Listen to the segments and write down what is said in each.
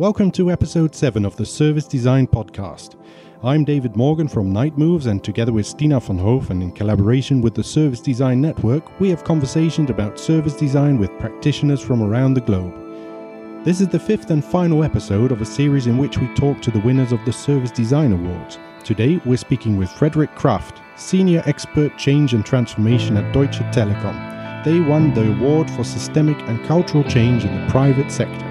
Welcome to episode 7 of the Service Design Podcast. I'm David Morgan from Night Moves, and together with Stina van and in collaboration with the Service Design Network, we have conversations about service design with practitioners from around the globe. This is the fifth and final episode of a series in which we talk to the winners of the Service Design Awards. Today, we're speaking with Frederik Kraft, Senior Expert Change and Transformation at Deutsche Telekom. They won the award for systemic and cultural change in the private sector.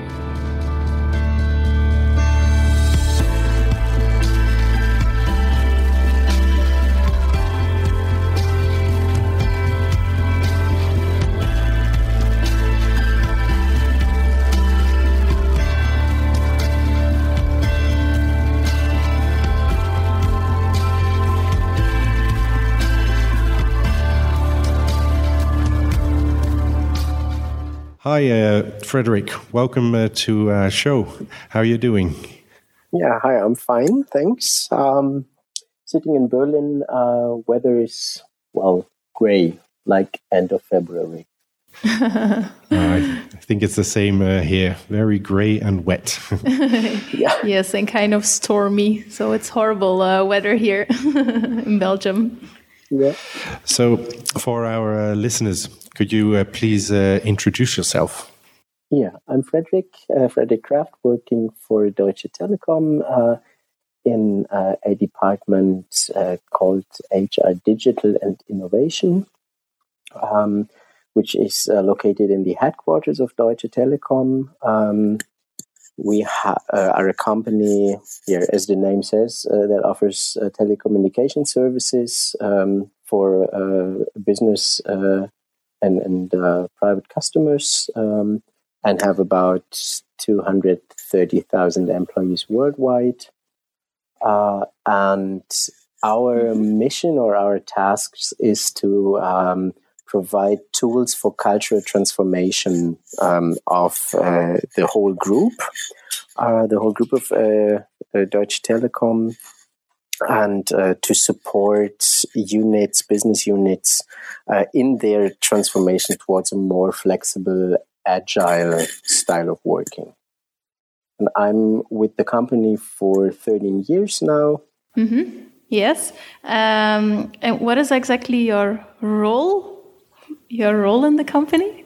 Hi, uh, Frederik. Welcome uh, to our show. How are you doing? Yeah, hi. I'm fine, thanks. Um, sitting in Berlin, uh, weather is well gray, like end of February. I think it's the same uh, here. Very gray and wet. yeah. Yes, and kind of stormy. So it's horrible uh, weather here in Belgium. Yeah. So, for our uh, listeners, could you uh, please uh, introduce yourself? Yeah, I'm Frederik, uh, Frederik Kraft, working for Deutsche Telekom uh, in uh, a department called HR Digital and Innovation, um, which is located in the headquarters of Deutsche Telekom. Um, we uh, are a company here, as the name says, uh, that offers uh, telecommunication services um, for uh, business uh, and, and uh, private customers, um, and have about 230,000 employees worldwide. and our mission or our tasks is to um, provide tools for cultural transformation um, of uh, the whole group, uh, the whole group of uh, Deutsche Telekom, and uh, to support units, business units, uh, in their transformation towards a more flexible, agile style of working. And I'm with the company for 13 years now. Mm-hmm. Yes. Um, and what is exactly your role your role in the company?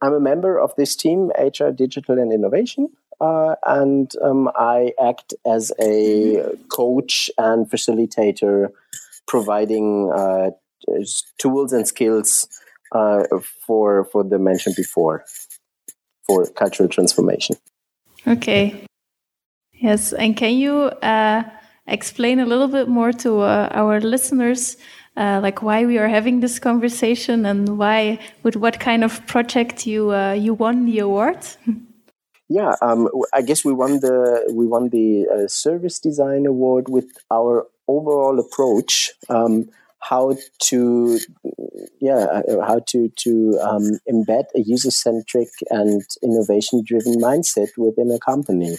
I'm a member of this team, HR Digital and Innovation. Uh, and um, I act as a coach and facilitator, providing uh, tools and skills uh, for for the mentioned before for cultural transformation. Okay. Yes, and can you uh, explain a little bit more to uh, our listeners uh, like why we are having this conversation and why with what kind of project you uh, you won the award yeah um, i guess we won the we won the uh, service design award with our overall approach um, how to yeah uh, how to to um, embed a user centric and innovation driven mindset within a company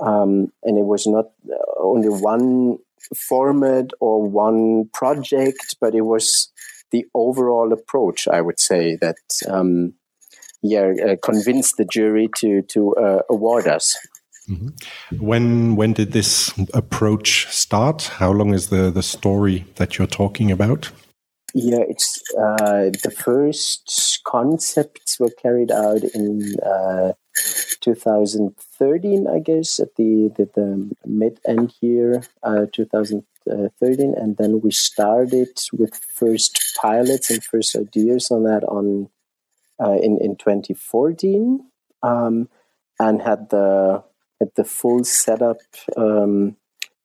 um, and it was not uh, only one format or one project, but it was the overall approach. I would say that um, yeah uh, convinced the jury to to uh, award us. Mm-hmm. When when did this approach start? How long is the the story that you're talking about? Yeah, it's uh, the first concepts were carried out in uh, 2013, I guess, at the the, the mid end year, uh, 2013, and then we started with first pilots and first ideas on that on uh, in in 2014, um, and had the had the full setup um,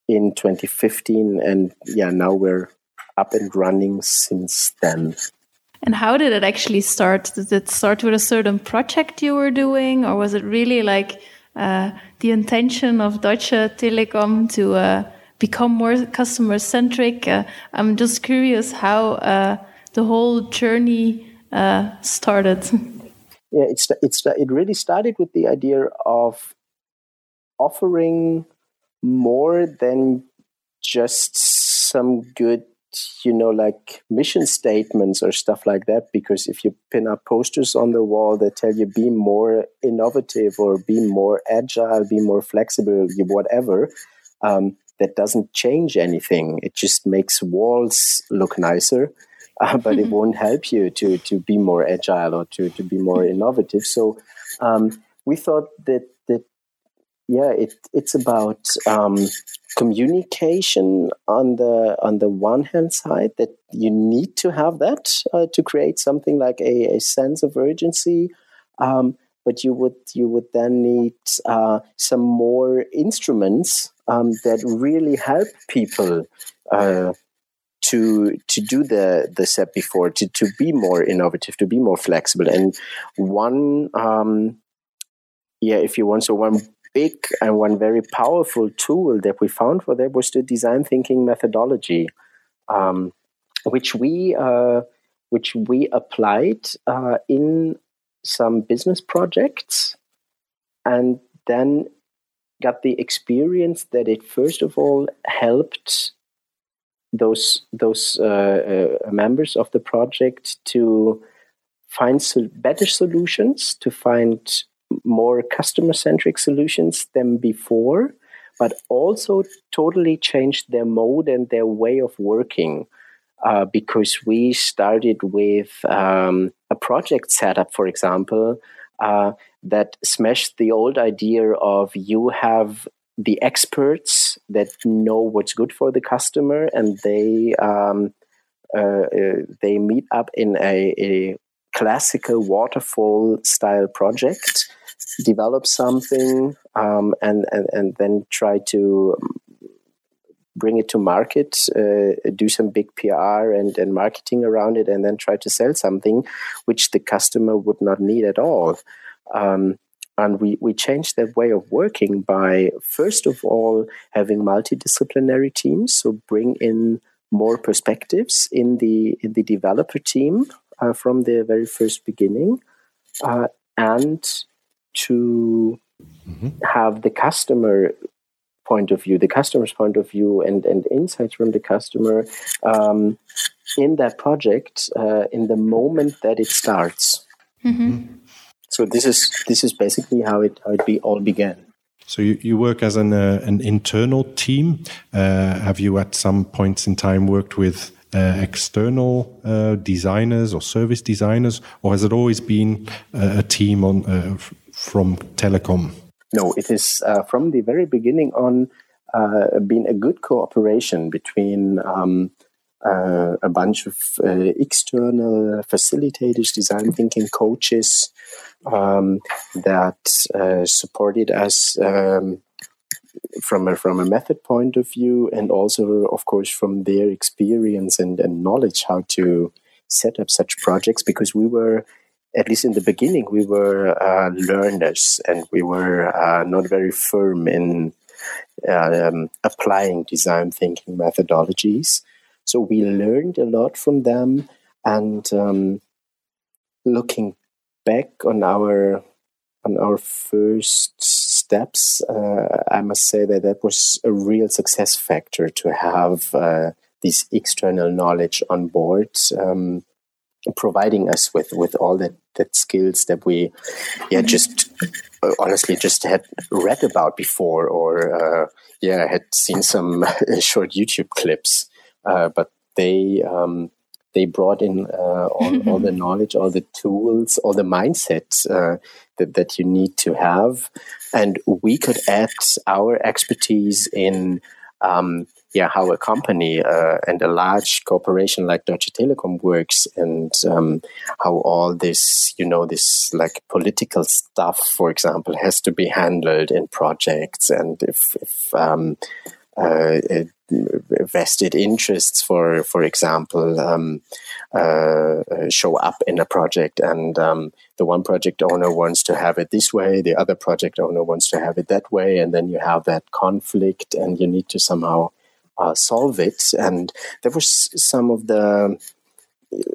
in 2015, and yeah, now we're up and running since then. And how did it actually start? Did it start with a certain project you were doing, or was it really like uh, the intention of Deutsche Telekom to uh, become more customer centric? Uh, I'm just curious how uh, the whole journey uh, started. Yeah, it's it's it really started with the idea of offering more than just some good you know, like mission statements or stuff like that. Because if you pin up posters on the wall that tell you be more innovative or be more agile, be more flexible, whatever, um, that doesn't change anything. It just makes walls look nicer, uh, but mm-hmm. it won't help you to to be more agile or to to be more innovative. So um, we thought that that yeah, it it's about um, communication on the on the one hand side that you need to have that uh, to create something like a, a sense of urgency. Um, but you would you would then need uh, some more instruments um, that really help people uh, to to do the the step before to to be more innovative, to be more flexible. And one, um, yeah, if you want, so one big and one very powerful tool that we found for that was the design thinking methodology, um, which we uh, which we applied uh, in some business projects, and then got the experience that it first of all helped those those uh, uh, members of the project to find better solutions, to find more customer centric solutions than before, but also totally changed their mode and their way of working. Uh, because we started with um, a project setup, for example, uh, that smashed the old idea of you have the experts that know what's good for the customer and they um, uh, uh, they meet up in a, a, classical waterfall style project develop something um, and, and and then try to bring it to market uh, do some big pr and, and marketing around it and then try to sell something which the customer would not need at all. Um, and we, we changed that way of working by, first of all, having multidisciplinary teams. So bring in more perspectives in the, in the developer team uh, from the very first beginning. Uh, and to mm-hmm. have the customer point of view, the customer's point of view, and, and insights from the customer um, in that project uh, in the moment that it starts. Mm-hmm. So this is this is basically how it how it be, all began. So you, you work as an uh, an internal team. Uh, have you at some points in time worked with uh, external uh, designers or service designers, or has it always been uh, a team on uh, from Telekom? No, it is from the very beginning on been a good cooperation between. Um, uh, a bunch of uh, external facilitators, design thinking coaches um, that uh, supported us um, from a, from a method point of view, and also, of course, from their experience and, and knowledge how to set up such projects. Because we were, at least in the beginning, we were uh, learners, and we were uh, not very firm in um, applying design thinking methodologies. So we learned a lot from them, and um, looking back on our on our first steps, uh, I must say that that was a real success factor to have uh, this external knowledge on board, um, providing us with with all that that skills that we, yeah, just uh, honestly just had read about before, or uh, yeah, had seen some short YouTube clips. Uh, but they um, they brought in uh, all, all, the knowledge, all the tools, all the mindset uh, that, that you need to have. And we could add our expertise in um, yeah, how a company uh, and a large corporation like Deutsche Telekom works, and um, how all this, you know, this like political stuff, for example, has to be handled in projects, and if, if um, uh, vested interests, for for example, um, uh, show up in a project, and um, the one project owner wants to have it this way, the other project owner wants to have it that way, and then you have that conflict, and you need to somehow uh, solve it. And there was some of the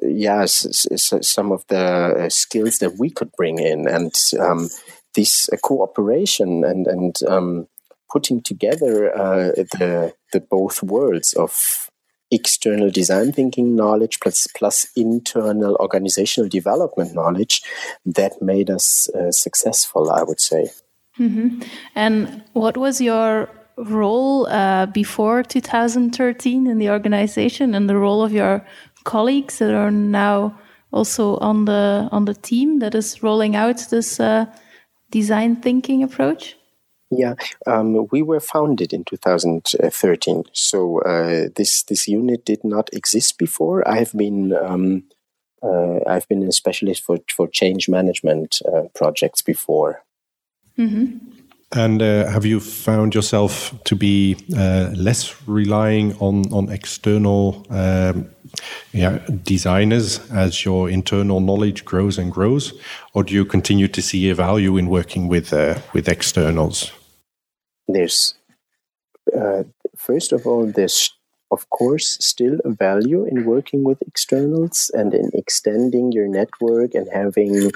yes, some of the skills that we could bring in, and um, this uh, cooperation and and um, putting together uh, the the both worlds of external design thinking knowledge plus plus internal organizational development knowledge that made us uh, successful i would say mm-hmm. and what was your role uh, before 2013 in the organization and the role of your colleagues that are now also on the on the team that is rolling out this uh, design thinking approach yeah, um, we were founded in 2013, so uh, this this unit did not exist before. I have been um, uh, I've been a specialist for for change management uh, projects before. Mm-hmm. And uh, have you found yourself to be uh, less relying on on external um, yeah, designers as your internal knowledge grows and grows, or do you continue to see a value in working with uh, with externals? There's uh, first of all, there's of course still a value in working with externals and in extending your network and having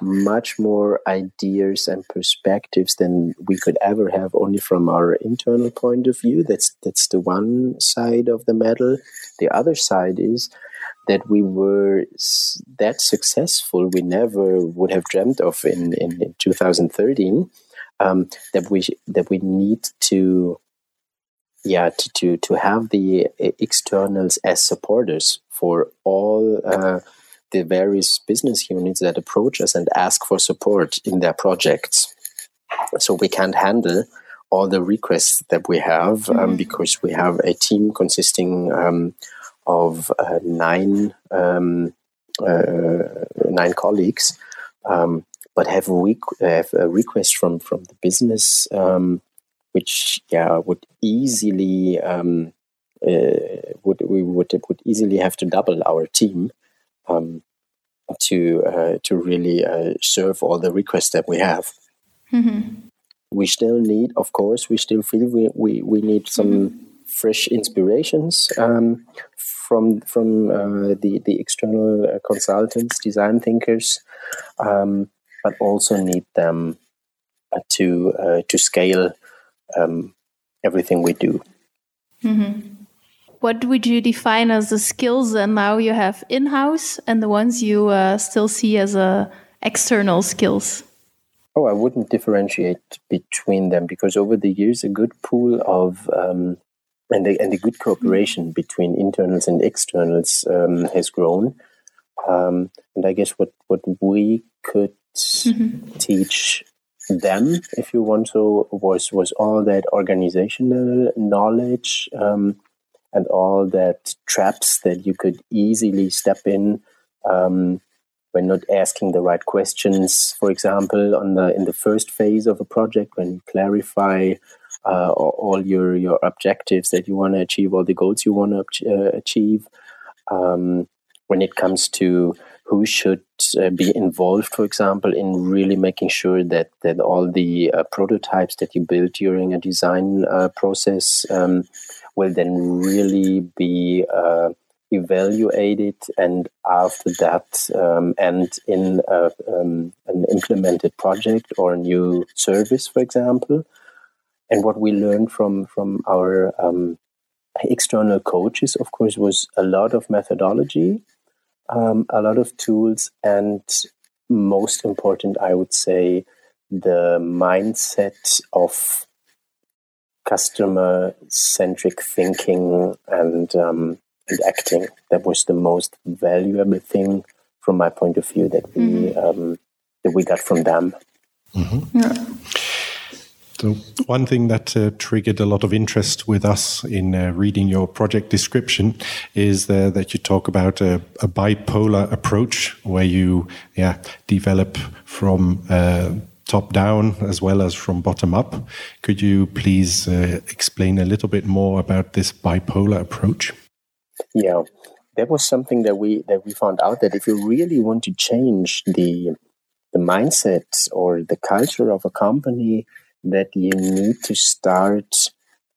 much more ideas and perspectives than we could ever have only from our internal point of view. That's that's the one side of the medal. The other side is that we were that successful we never would have dreamt of in, in, in 2013 um, that we that we need to yeah to, to to have the externals as supporters for all uh, the various business units that approach us and ask for support in their projects so we can't handle all the requests that we have um, mm-hmm. because we have a team consisting um, of uh, nine um, uh, nine colleagues, um, but have, we have a request from from the business, um, which yeah would easily um, uh, would we would would easily have to double our team um, to uh, to really uh, serve all the requests that we have. Mm-hmm. We still need, of course, we still feel we we, we need some. Mm-hmm fresh inspirations um, from from uh, the the external uh, consultants, design thinkers, um, but also need them uh, to uh, to scale um, everything we do. Mm-hmm. What would you define as the skills that now you have in house, and the ones you uh, still see as uh, external skills? Oh, I wouldn't differentiate between them because over the years, a good pool of um, and the, and the good cooperation between internals and externals um, has grown. Um, and I guess what, what we could mm-hmm. teach them, if you want to, was was all that organizational knowledge um, and all that traps that you could easily step in um, when not asking the right questions. For example, on the in the first phase of a project, when you clarify uh, all your your objectives that you want to achieve, all the goals you want to uh, achieve. Um, when it comes to who should uh, be involved, for example, in really making sure that that all the uh, prototypes that you build during a design uh, process um, will then really be uh, evaluated, and after that, um, and in a, um, an implemented project or a new service, for example. And what we learned from from our um, external coaches, of course, was a lot of methodology, um, a lot of tools, and most important, I would say, the mindset of customer centric thinking and um, and acting. That was the most valuable thing from my point of view that we mm-hmm. um, that we got from them. Mm-hmm. Yeah. So, one thing that uh, triggered a lot of interest with us in uh, reading your project description is uh, that you talk about a, a, bipolar approach where you yeah, develop from uh, top down as well as from bottom up. Could you please uh, explain a little bit more about this bipolar approach? Yeah, that was something that we that we found out that if you really want to change the the mindset or the culture of a company, that you need to start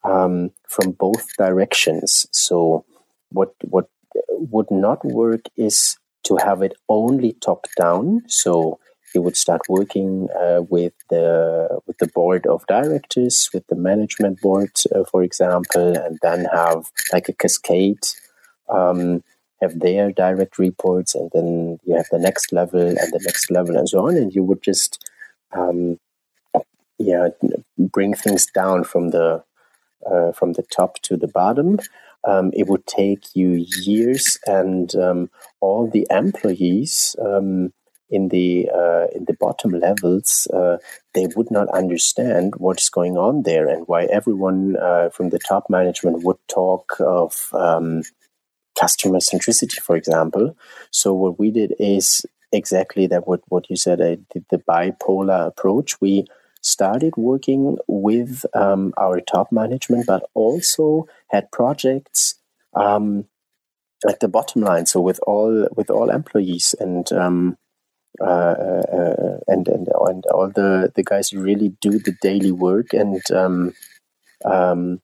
um, from both directions. So, what what would not work is to have it only top down. So, you would start working uh, with the with the board of directors, with the management board, uh, for example, and then have like a cascade. Um, have their direct reports, and then you have the next level and the next level, and so on. And you would just, um, yeah, bring things down from the uh, from the top to the bottom. Um, it would take you years, and um, all the employees um, in the uh, in the bottom levels, uh, they would not understand what's going on there and why everyone uh, from the top management would talk of um, customer centricity, for example. So what we did is exactly that. What what you said, I did the bipolar approach. We started working with um, our top management, but also had projects um, at the bottom line. So with all with all employees and um, uh, uh, and and and all the the guys who really do the daily work and um, um,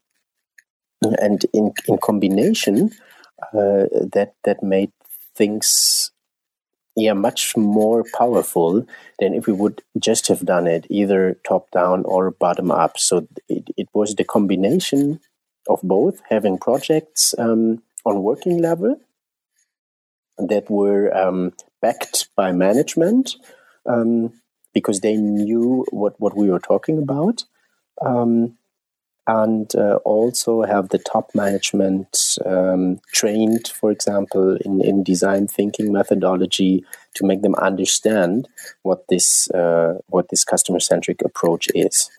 and in in combination uh, that that made things yeah much more powerful than if we would just have done it either top down or bottom up so it, it was the combination of both having projects um, on working level that were um, backed by management um, because they knew what, what we were talking about. Um, and uh, also have the top management um, trained, for example, in, in design thinking methodology to make them understand what this uh, what this customer centric approach is.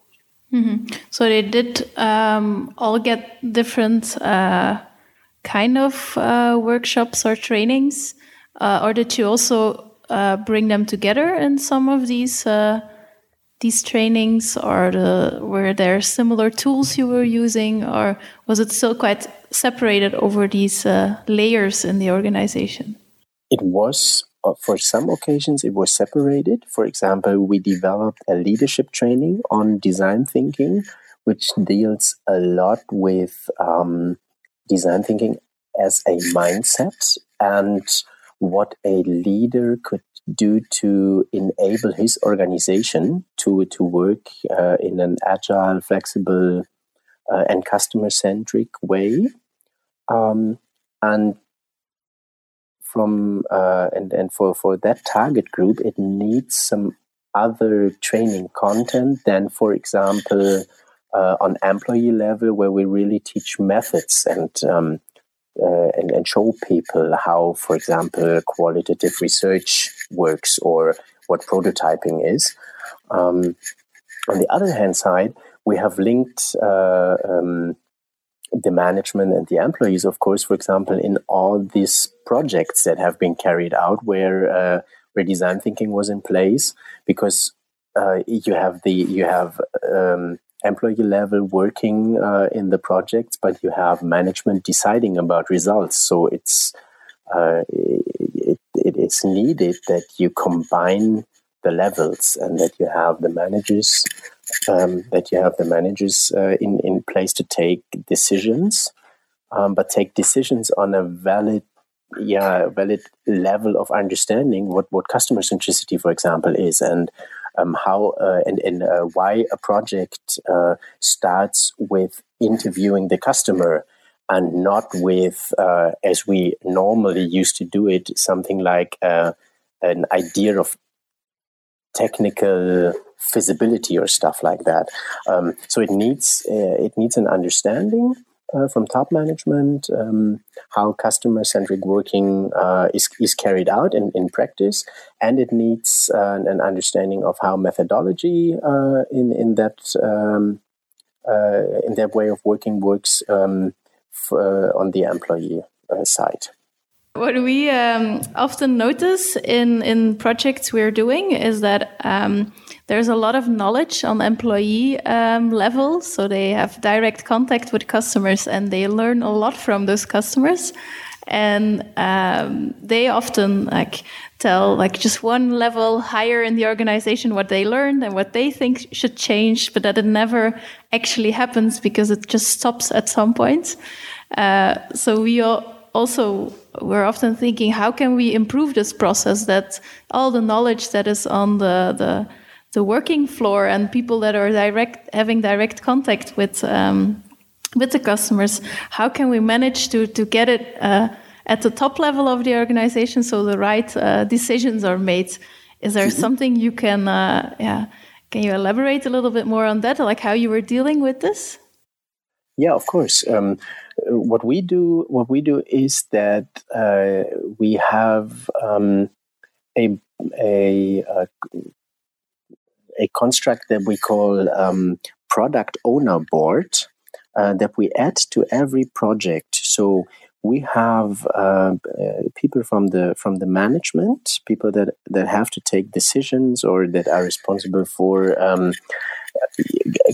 Mm-hmm. So they did um, all get different uh, kind of uh, workshops or trainings, uh, or did you also uh, bring them together in some of these these trainings, or the, were there similar tools you were using, or was it still quite separated over these uh, layers in the organization? It was. For some occasions, it was separated. For example, we developed a leadership training on design thinking, which deals a lot with um, design thinking as a mindset and what a leader could do to enable his organization to to work uh, in an agile, flexible, uh, and customer centric way. Um, and from uh, and and for for that target group, it needs some other training content than, for example, uh, on employee level, where we really teach methods and um, uh, and, and show people how, for example, qualitative research works or what prototyping is. Um, on the other hand side, we have linked uh, um, the management and the employees, of course, for example, in all these projects that have been carried out where uh, where design thinking was in place, because uh, you have the you have um, employee level working uh, in the projects, but you have management deciding about results. So it's uh, it, it is needed that you combine the levels and that you have the managers um, that you have the managers uh, in in place to take decisions, um, but take decisions on a valid yeah valid level of understanding what what customer centricity, for example, is and um, how uh, and, and uh, why a project uh, starts with interviewing the customer and not with, uh, as we normally used to do it, something like uh, an idea of technical feasibility or stuff like that. Um, so it needs uh, it needs an understanding uh, from top management, um, how customer centric working uh, is, is carried out in, in practice, and it needs uh, an understanding of how methodology uh, in in that um, uh, in that way of working works um, uh, on the employee side. What we um, often notice in, in projects we're doing is that um, there's a lot of knowledge on employee um, level. So they have direct contact with customers and they learn a lot from those customers. And um, they often like tell like just one level higher in the organization what they learned and what they think should change, but that it never actually happens because it just stops at some point. Uh, so we also we're often thinking how can we improve this process that all the knowledge that is on the the, the working floor and people that are direct having direct contact with um, with the customers how can we manage to to get it uh, at the top level of the organization so the right uh, decisions are made? Is there mm-hmm. something you can uh, yeah can you elaborate a little bit more on that like how you were dealing with this? Yeah of course. Um, what we do what we do is that uh, we have um, a, a, a a construct that we call um, product owner board uh, that we add to every project. So we have uh, uh, people from the from the management, people that that have to take decisions or that are responsible for um,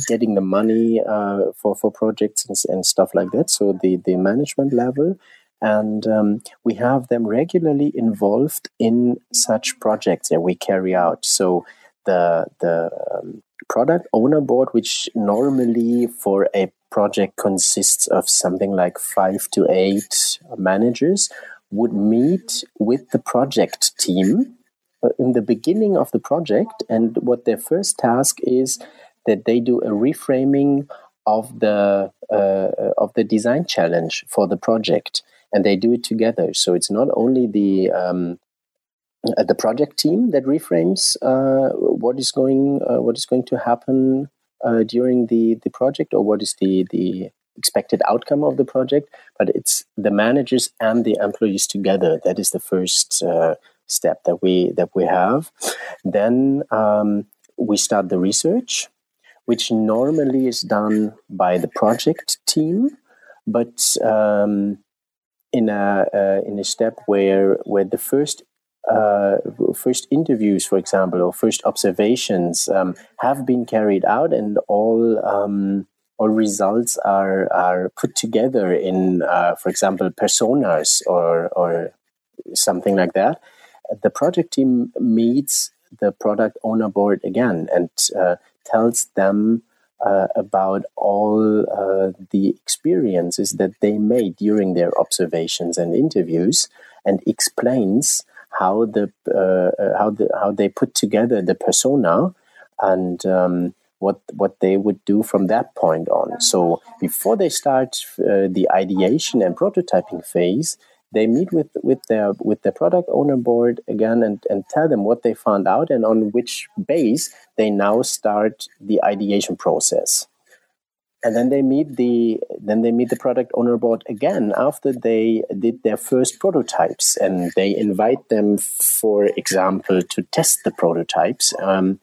getting the money uh, for for projects and, and, stuff like that. So the the management level, and um, we have them regularly involved in such projects that we carry out. So the the um, product owner board, which normally for a project consists of something like five to eight managers, would meet with the project team uh, in the beginning of the project. And what their first task is that they do a reframing of the uh, of the design challenge for the project, and they do it together. So it's not only the um, uh, the project team that reframes uh, what is going uh, what is going to happen uh, during the the project or what is the the expected outcome of the project. But it's the managers and the employees together that is the first uh, step that we that we have. Then um, we start the research which normally is done by the project team but um, in a uh, in a step where where the first uh, first interviews, for example, or first observations um, have been carried out, and all um, all results are are put together in, uh, for example, personas or or something like that. The project team meets the product owner board again and uh, tells them uh, about all uh, the experiences that they made during their observations and interviews and explains how the uh, uh, how the how they put together the persona and um, what what they would do from that point on. So before they start uh, the ideation and prototyping phase, they meet with with their with the product owner board again and, and tell them what they found out and on which base they now start the ideation process and then they meet the then they meet the product owner board again after they did their first prototypes. And they invite them for example to test the prototypes. Um,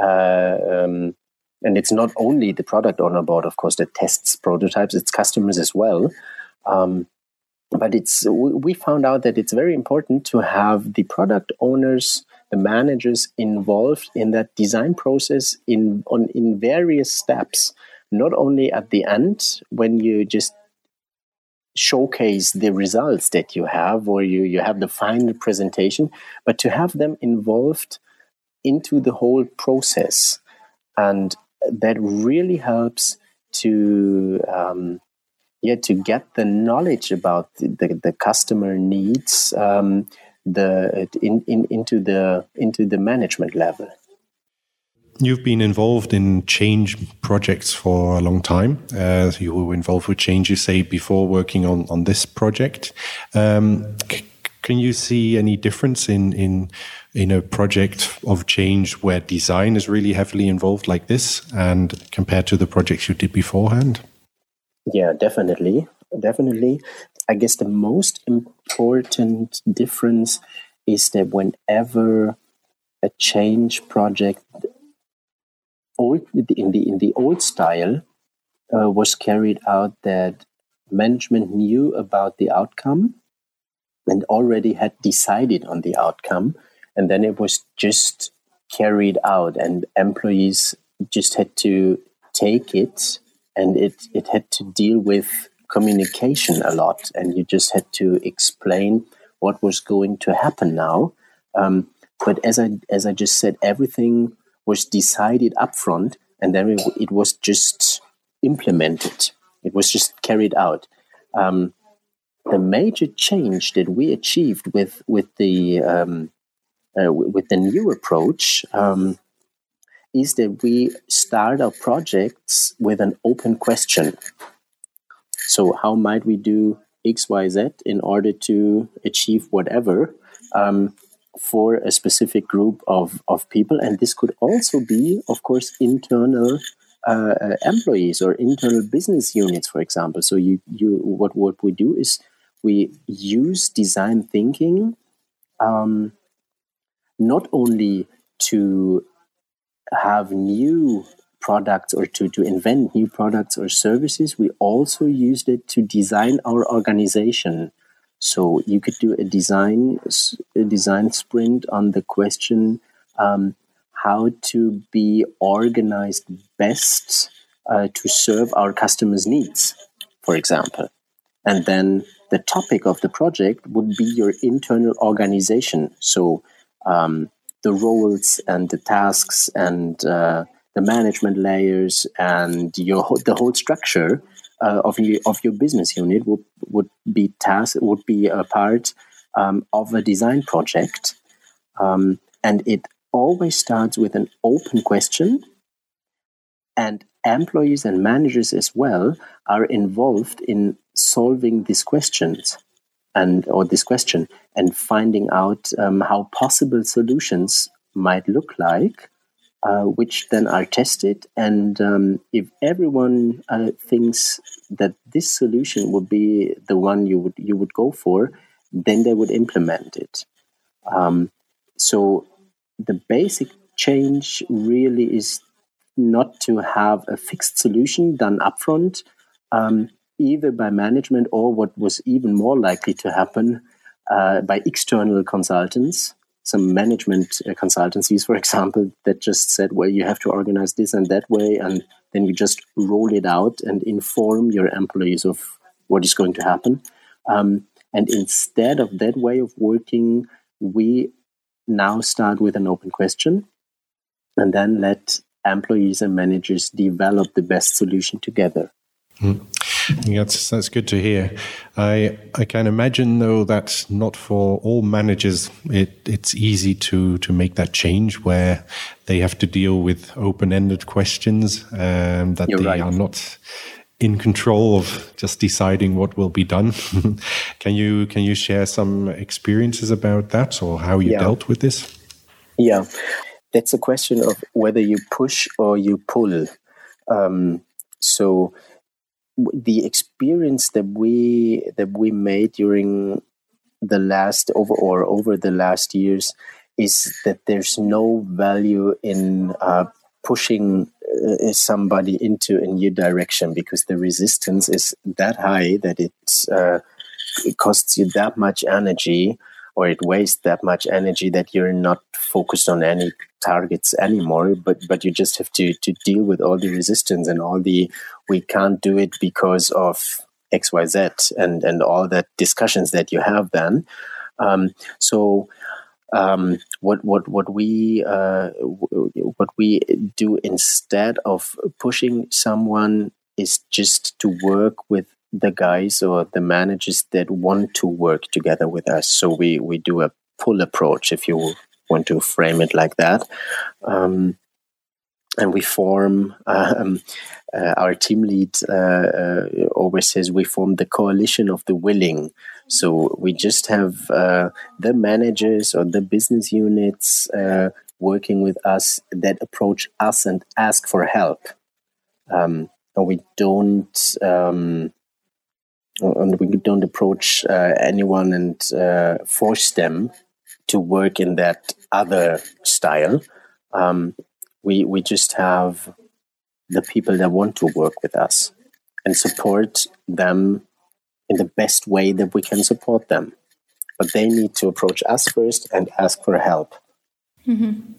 uh, um, and it's not only the product owner board of course that tests prototypes it's customers as well. Um, but it's we found out that it's very important to have the product owners the managers involved in that design process in on in various steps not only at the end when you just showcase the results that you have or you, you have the final presentation, but to have them involved into the whole process. And that really helps to um, yeah to get the knowledge about the, the, the customer needs um, the in, in, into the into the management level. You've been involved in change projects for a long time. Uh, you were involved with change, you say, before working on, on this project. Um, can you see any difference in, in in a project of change where design is really heavily involved like this and compared to the projects you did beforehand? Yeah, definitely. Definitely. I guess the most important difference is that whenever a change project old in the in the old style uh, was carried out that management knew about the outcome and already had decided on the outcome. And then it was just carried out and employees just had to take it and it it had to deal with communication a lot. And you just had to explain what was going to happen now. Um, but as i as i just said everything was decided upfront and then it, was just implemented. It was just carried out. Um, the major change that we achieved with with the um, uh, with the new approach um, is that we start our projects with an open question. So, how might we do X, Y, Z in order to achieve whatever um, for a specific group of, of people? And this could also be, of course, internal uh, uh employees or internal business units, for example. So, you, you what, what we do is we use design thinking um, not only to have new products or to, to invent new products or services, we also used it to design our organization. So you could do a design a design sprint on the question um, how to be organized best uh, to serve our customers' needs, for example. And then the topic of the project would be your internal organization. So um, the roles and the tasks and uh, the management layers and your the whole structure uh, of your of your business unit would would be task would be a part um, of a design project, um, and it always starts with an open question, and employees and managers as well are involved in solving these questions and or this question and finding out um, how possible solutions might look like, uh, which then are tested. And um, if everyone uh, thinks that this solution would be the one you would you would go for, then they would implement it. Um, so the basic change really is not to have a fixed solution done upfront, um, either by management or what was even more likely to happen uh, by external consultants, some management uh, consultancies, for example, that just said, well, you have to organize this and that way, and then you just roll it out and inform your employees of what is going to happen. Um, and instead of that way of working, we now start with an open question and then let employees and managers develop the best solution together. Mm. That's that's good to hear. I I can imagine though that not for all managers it it's easy to to make that change where they have to deal with open ended questions um, that You're they right. are not in control of just deciding what will be done. can you can you share some experiences about that or how you yeah. dealt with this? Yeah, that's a question of whether you push or you pull. Um, so the experience that we that we made during the last over or over the last years is that there's no value in uh, pushing uh, somebody into a new direction because the resistance is that high that it, uh, it costs you that much energy or it wastes that much energy that you're not focused on any targets anymore but but you just have to to deal with all the resistance and all the we can't do it because of xyz and and all that discussions that you have then. Um, so um, what what what we uh, what we do instead of pushing someone is just to work with the guys or the managers that want to work together with us. So we we do a pull approach, if you want to frame it like that. Um, and we form um, uh, our team lead uh, uh, always says we form the coalition of the willing so we just have uh, the managers or the business units uh, working with us that approach us and ask for help um, and we don't um, and we don't approach uh, anyone and uh, force them to work in that other style. Um, we we just have the people that want to work with us and support them in the best way that we can support them. But they need to approach us first and ask for help. Mm-hmm.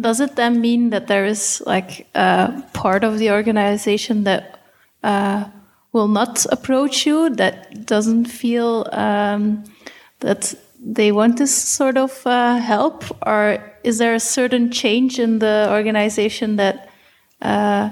Does it then mean that there is like a part of the organization that uh, will not approach you, that doesn't feel um, that they want this sort of uh, help, or is there a certain change in the organization that uh,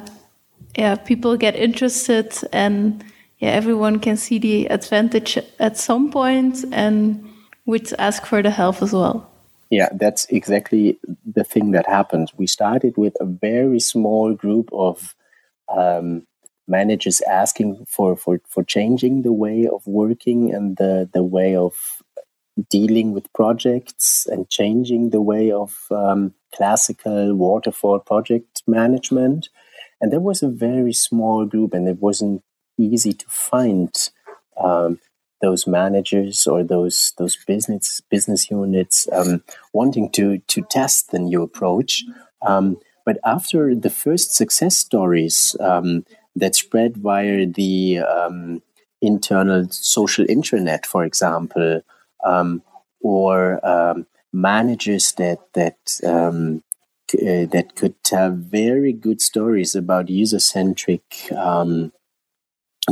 yeah people get interested and yeah, everyone can see the advantage at some point and would ask for the help as well. Yeah, that's exactly the thing that happened. We started with a very small group of um, managers asking for, for, for changing the way of working and the, the way of dealing with projects and changing the way of um, classical waterfall project management. And there was a very small group, and it wasn't easy to find um, those managers or those those business business units um, wanting to to test the new approach. Um, but after the first success stories um, that spread via the um, internal social intranet, for example, um, or um, managers that that uh, that could tell very good stories about user centric um,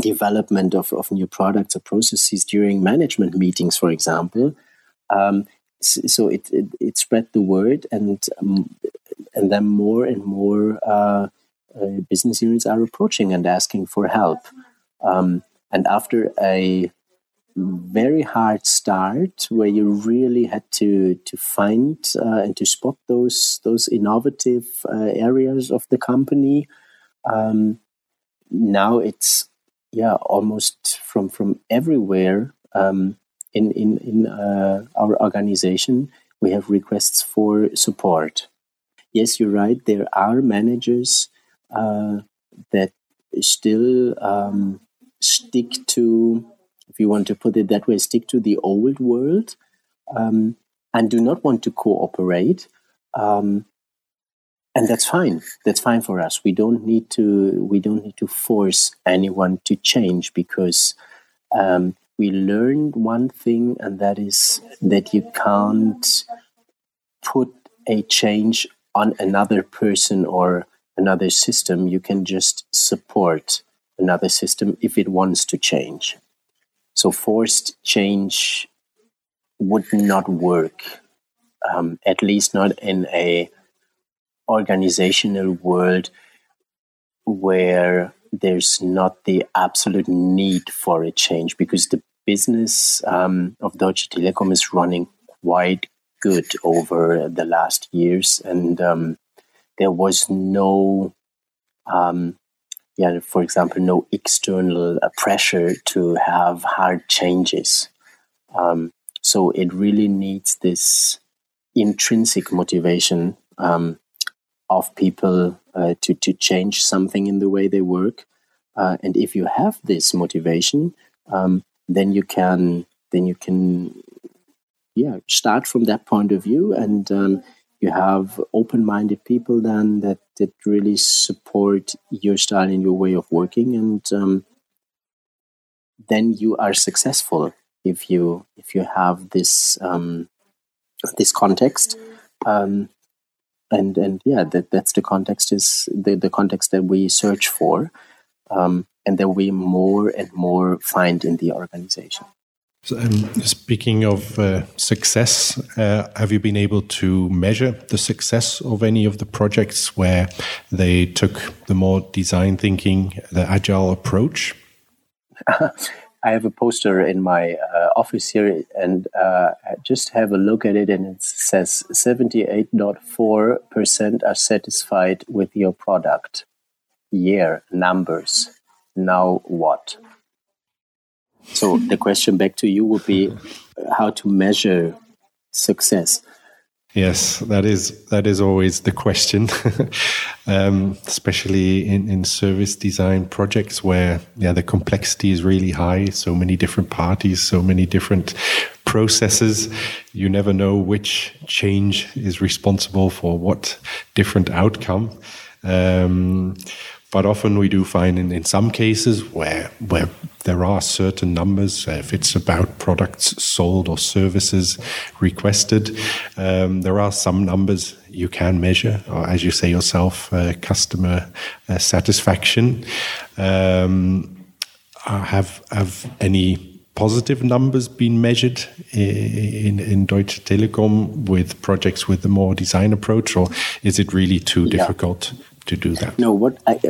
development of, of new products or processes during management meetings, for example. Um, so it, it, it, spread the word, and um, and then more and more uh, uh, business units are approaching and asking for help. Um, and after a very hard start, where you really had to to find uh, and to spot those those innovative uh, areas of the company, um, now it's yeah, almost from from everywhere um, in in in uh, our organization, we have requests for support. Yes, you're right. There are managers uh, that still um, stick to, if you want to put it that way, stick to the old world um, and do not want to cooperate. Um, and that's fine that's fine for us we don't need to we don't need to force anyone to change because um, we learned one thing and that is that you can't put a change on another person or another system you can just support another system if it wants to change. So forced change would not work um, at least not in a organizational world where there's not the absolute need for a change because the business um, of Deutsche Telekom is running quite good over the last years, and um, there was no, um, yeah, for example, no external uh, pressure to have hard changes. Um, so it really needs this intrinsic motivation um, of people uh, to to change something in the way they work. Uh, and if you have this motivation, um, then you can then you can yeah start from that point of view, and um, you have open-minded people then that that really support your style and your way of working, and um, then you are successful if you if you have this um, this context. Um, and and yeah, that that's the context is the the context that we search for, um, and that we more and more find in the organization. Um, speaking of uh, success, uh, have you been able to measure the success of any of the projects where they took the more design thinking, the agile approach? I have a poster in my uh, office here, and uh, just have a look at it, and it says 78.4% are satisfied with your product. Year numbers. Now what? So the question back to you would be how to measure success. Yes, that is that is always the question, um, especially in, in service design projects where yeah the complexity is really high. So many different parties, so many different processes. You never know which change is responsible for what different outcome. Um, but often we do find in, in some cases where where there are certain numbers, uh, if it's about products sold or services requested, um, there are some numbers you can measure, or as you say yourself, uh, customer uh, satisfaction. Um, have have any positive numbers been measured in, in Deutsche Telekom with projects with a more design approach, or is it really too yeah. difficult to do that? No, what I,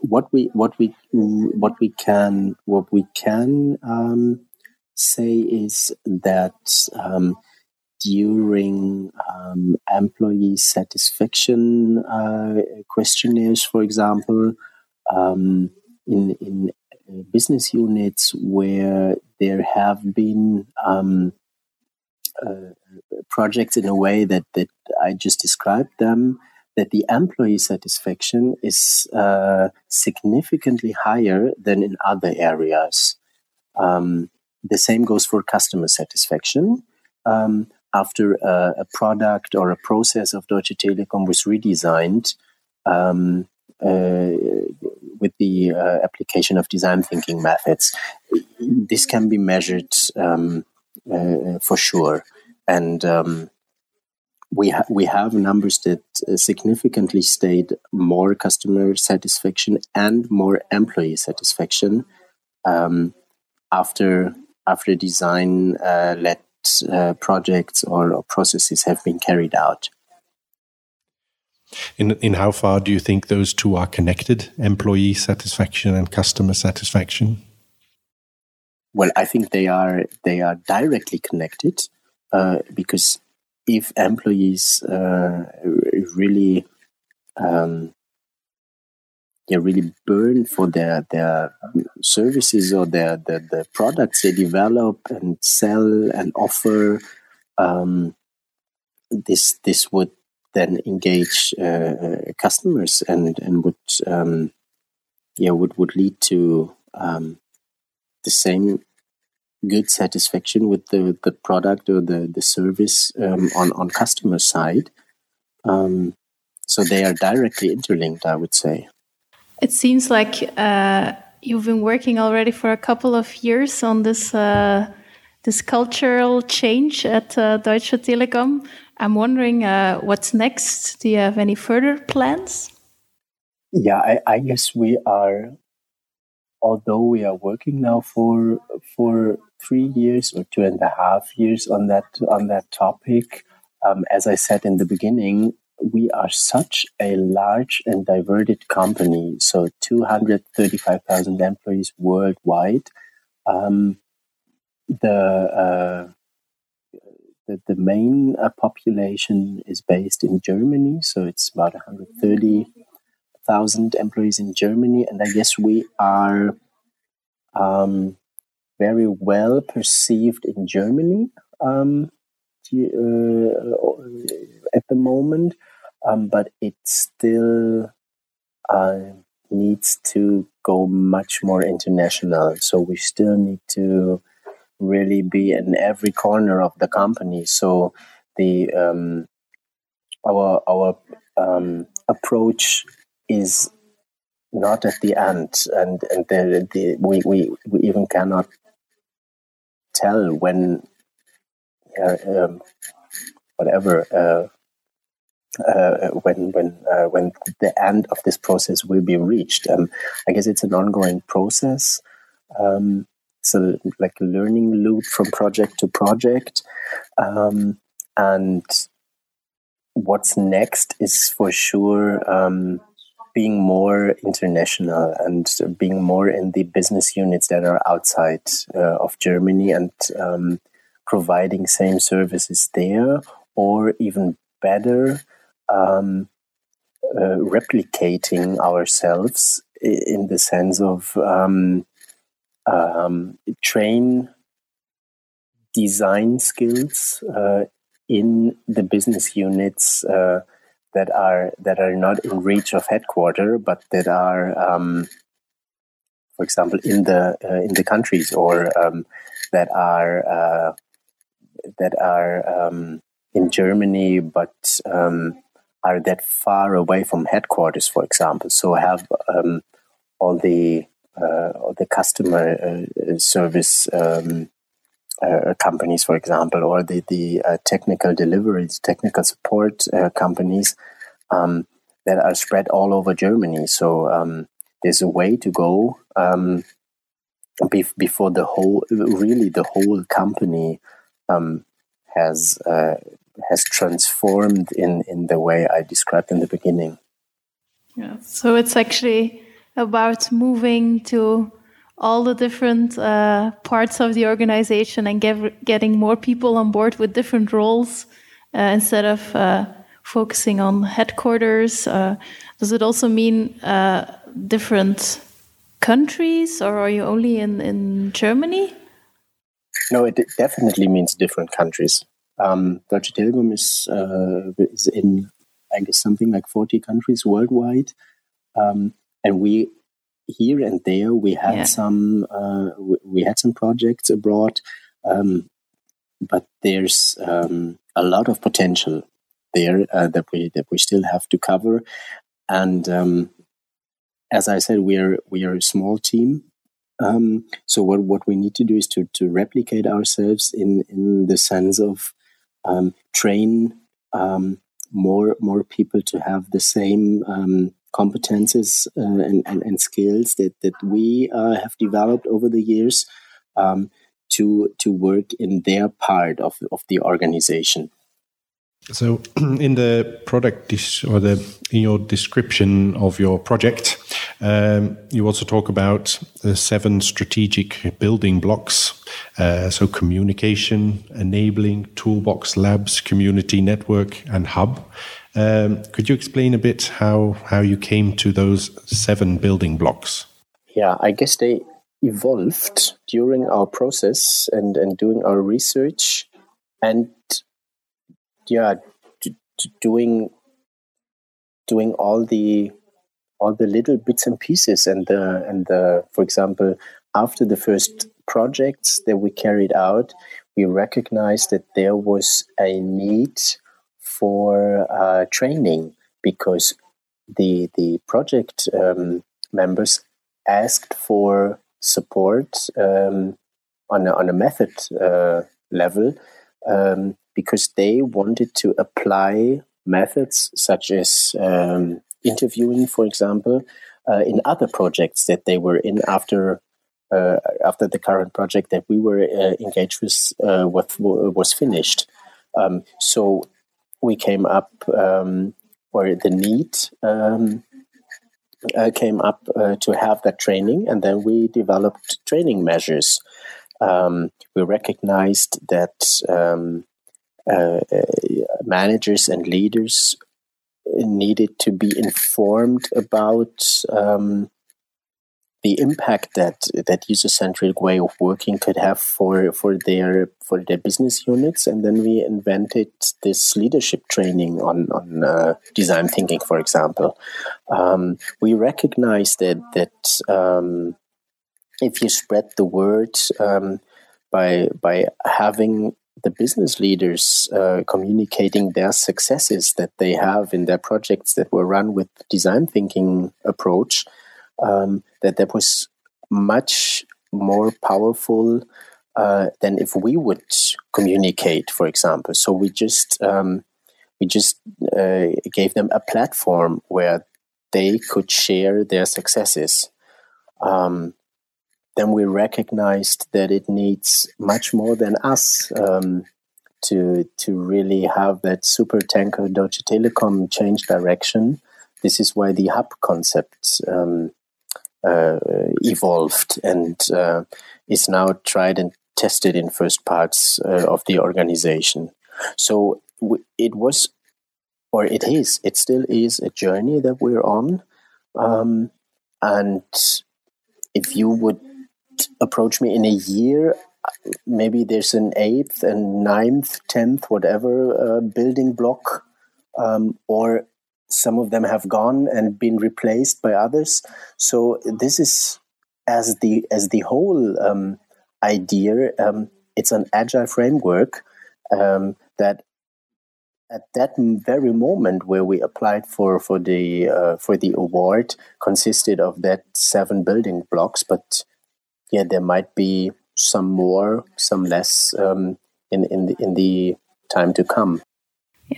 what we what we what we can what we can um, say is that um, during um, employee satisfaction uh, questionnaires, for example, um, in in uh, business units where there have been um, uh, projects in a way that that I just described them that the employee satisfaction is uh, significantly higher than in other areas. Um, the same goes for customer satisfaction. Um, after a, a, product or a process of Deutsche Telekom was redesigned um, uh, with the uh, application of design thinking methods, this can be measured um, uh, for sure. And um, we ha- we have numbers that uh, significantly state more customer satisfaction and more employee satisfaction um, after after design uh, led uh, projects or, or, processes have been carried out. In in how far do you think those two are connected, employee satisfaction and customer satisfaction? Well, I think they are they are directly connected uh, because if employees uh, really um, yeah, really burn for their their services or their the, the products they develop and sell and offer. Um, this this would then engage uh, customers and and would um, yeah would would lead to um, the same good satisfaction with the, the product or the, the service um, on, on customer side. Um, so they are directly interlinked, I would say. It seems like uh, you've been working already for a couple of years on this uh, this cultural change at uh, Deutsche Telekom. I'm wondering uh, what's next. Do you have any further plans? Yeah, I, I guess we are although we are working now for for three years or two and a half years on that on that topic, um, as I said in the beginning, we are such a large and diverted company. So two hundred thirty-five thousand employees worldwide. Um, the uh, the, the main uh, population is based in Germany, so it's about 130 thousand employees in Germany, and I guess we are um, very well perceived in Germany um, uh, at the moment, um, but it still uh, needs to go much more international. So we still need to really be in every corner of the company. So the um, our our um, approach is not at the end, and and the, the we, we we even cannot tell when uh, um, whatever uh, uh, when when uh, when the end of this process will be reached. Um, I guess it's an ongoing process. Um, so like a learning loop from project to project, um, and what's next is for sure um, being more international and being more in the business units that are outside uh, of Germany and um, providing same services there, or even better, um, uh, replicating ourselves in the sense of um, um train design skills uh, in the business units uh, that are that are not in reach of headquarter, but that are, um, for example, in the uh, in the countries or um, that are uh, that are um, in Germany, but um, are that far away from headquarters, for example. So have um, all the uh, all the customer uh, service. Uh, companies, for example, or the the uh, technical deliveries, technical support uh, companies um, that are spread all over Germany. So um, there's a way to go um, before the whole, really the whole company um, has uh, has transformed in in the way I described in the beginning. Yeah. So it's actually about moving to all the different uh, parts of the organization and get, getting more people on board with different roles uh, instead of uh, focusing on headquarters? Uh, does it also mean uh, different countries, or are you only in, in Germany? No, it definitely means different countries. Um, Deutsche Telekom is, uh, is in, I guess, something like 40 countries worldwide. Um, and we, here and there, we had yeah. some, uh, we, we, had some projects abroad. Um, but there's um, a lot of potential there uh, that we that we still have to cover. And um, as I said, we are we are a small team, um, so what, what we need to do is to, to replicate ourselves in, in the sense of um, train um, more more people to have the same um, competences uh, and, and, and, skills that, that we uh, have developed over the years um, to to work in their part of, of the organization. So, in the product or the in your description of your project, um, you also talk about the seven strategic building blocks. Uh, so, communication, enabling, toolbox, labs, community network, and hub. Um, could you explain a bit how how you came to those seven building blocks? Yeah, I guess they evolved during our process and and doing our research and yeah doing doing all the all the little bits and pieces and the and the for example after the first projects that we carried out we recognized that there was a need for uh, training because the the project um, members asked for support um, on a, on a method uh, level um, because they wanted to apply methods such as um, interviewing, for example, uh, in other projects that they were in after uh, after the current project that we were uh, engaged with, uh, was finished. Um, so we came up, um, or the need um, uh, came up uh, to have that training, and then we developed training measures. Um, we recognized that um, uh, managers and leaders needed to be informed about um, the impact that that user centric way of working could have for for their for their business units, and then we invented this leadership training on on uh, design thinking, for example. Um, we recognize that that um, if you spread the word um, by by having the business leaders uh, communicating their successes that they have in their projects that were run with design thinking approach um, that that was much more powerful uh, than if we would communicate for example so we just um, we just uh, gave them a platform where they could share their successes um, then we recognized that it needs much more than us um, to to really have that super tanker Deutsche Telekom change direction. This is why the hub concept um, uh, evolved and uh, is now tried and tested in first parts uh, of the organization. So w- it was, or it is, it still is a journey that we're on. Um, and if you would approach me in a year, maybe there's an eighth and ninth, tenth, whatever uh, building block, um, or some of them have gone and been replaced by others. So this is as the as the whole um, idea. Um, it's an agile framework um, that at that very moment where we applied for for the uh, for the award consisted of that seven building blocks, but yeah, there might be some more, some less um, in in the, in the time to come.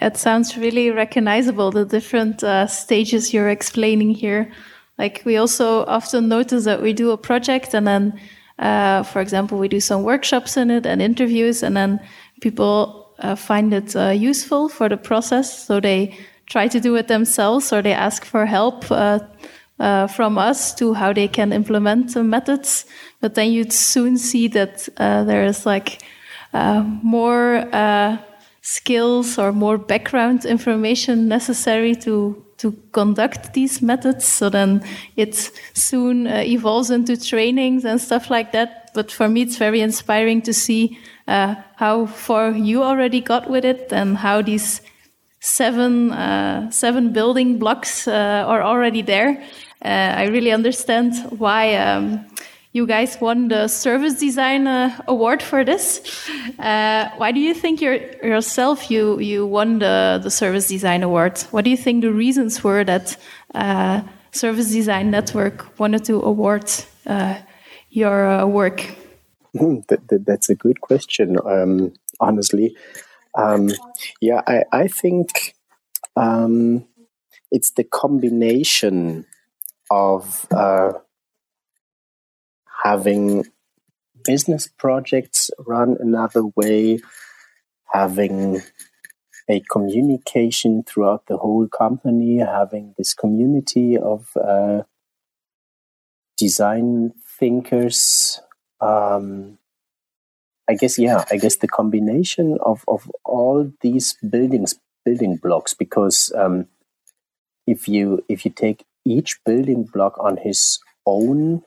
It sounds really recognizable the different uh, stages you're explaining here. Like we also often notice that we do a project and then, uh, for example, we do some workshops in it and interviews, and then people uh, find it uh, useful for the process, so they try to do it themselves or they ask for help uh, uh, from us to how they can implement the methods. But then you'd soon see that uh, there is like uh, more uh, skills or more background information necessary to to conduct these methods. So then it soon uh, evolves into trainings and stuff like that. But for me, it's very inspiring to see uh, how far you already got with it and how these seven uh, seven building blocks uh, are already there. Uh, I really understand why. Um, you guys won the service design uh, award for this. Uh, why do you think yourself you you won the the service design award? What do you think the reasons were that uh, Service Design Network wanted to award uh, your uh, work? Hmm, that, that, that's a good question. Um, honestly, um, yeah, I I think um, it's the combination of uh, having business projects run another way, having a communication throughout the whole company, having this community of uh, design thinkers. Um, I guess, yeah, I guess the combination of, of all these buildings, building blocks, because um, if you if you take each building block on his own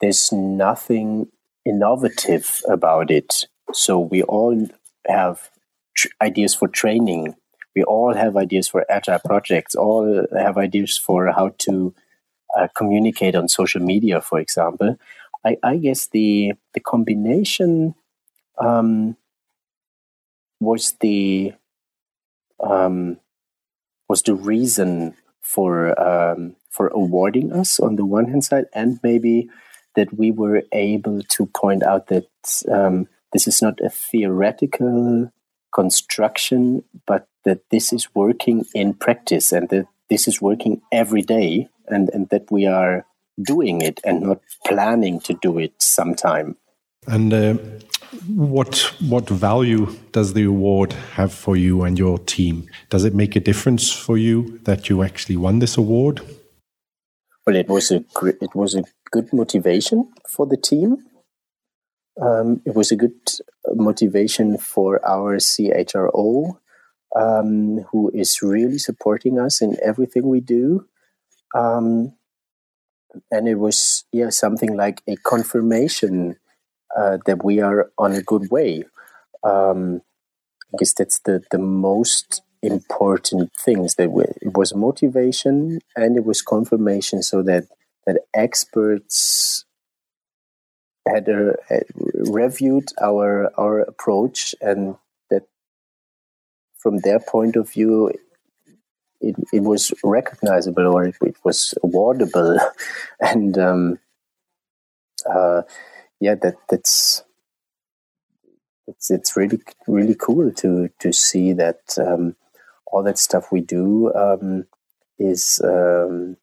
there's nothing innovative about it. So we all have tr- ideas for training. We all have ideas for agile projects. All have ideas for how to uh, communicate on social media, for example. I, I guess the the combination um, was the um, was the reason for um, for awarding us on the one hand side, and maybe that we were able to point out that um, this is not a theoretical construction, but that this is working in practice and that this is working every day and, and that we are doing it and not planning to do it sometime. And uh, what what value does the award have for you and your team? Does it make a difference for you that you actually won this award? Well, it was a it was a good motivation for the team. Um, it was a good motivation for our CHRO, um, who is really supporting us in everything we do. Um, and it was yeah something like a confirmation uh, that we are on a good way. Um, I guess that's the the most important things that we, it was motivation and it was confirmation so that that experts had, a, had reviewed our our approach and that from their point of view it, it was recognizable or it, it was awardable. And um, uh, yeah that that's it's it's really really cool to to see that um, all that stuff we do um, is um,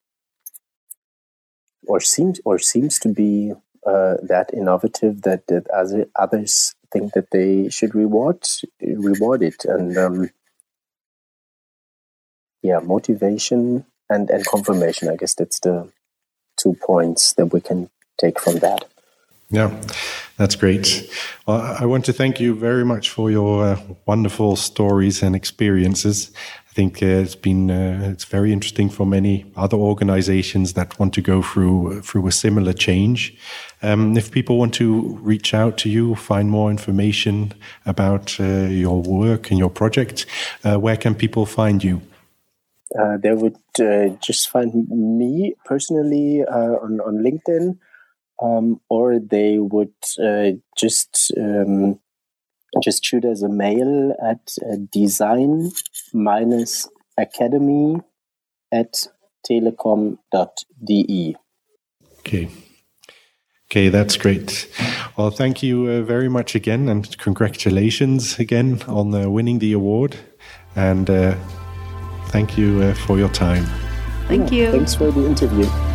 or seems or seems to be uh, that innovative that that other, others think that they should reward reward it. And um, yeah motivation and and confirmation i guess that's the two points that we can take from that. Yeah that's great. Well i want to thank you very much for your uh, wonderful stories and experiences I think uh, it's been uh, it's very interesting for many other organizations that want to go through through a similar change. Um, if people want to reach out to you, find more information about uh, your work and your project, uh, where can people find you? Uh, they would uh, just find me personally on on LinkedIn, um, or they would just. Um, just shoot us a mail at uh, design minus academy at telekom.de. Okay. Okay, that's great. Well, thank you uh, very much again, and congratulations again on uh, winning the award. And uh, thank you uh, for your time. Thank yeah, you. Thanks for the interview.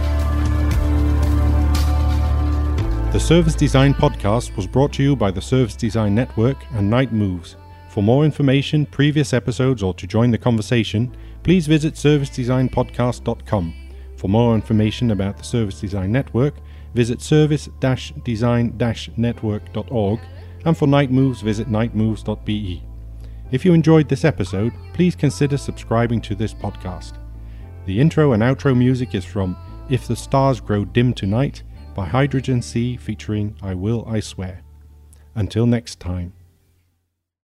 The Service Design Podcast was brought to you by the Service Design Network and Knight Moves. For more information, previous episodes, or to join the conversation, please visit servicedesignpodcast.com. For more information about the Service Design Network, visit service-design-network.org and for Knight Moves, visit knightmoves.be. If you enjoyed this episode, please consider subscribing to this podcast. The intro and outro music is from If the Stars Grow Dim Tonight by Hydrogen Sea featuring I Will, I Swear. Until next time.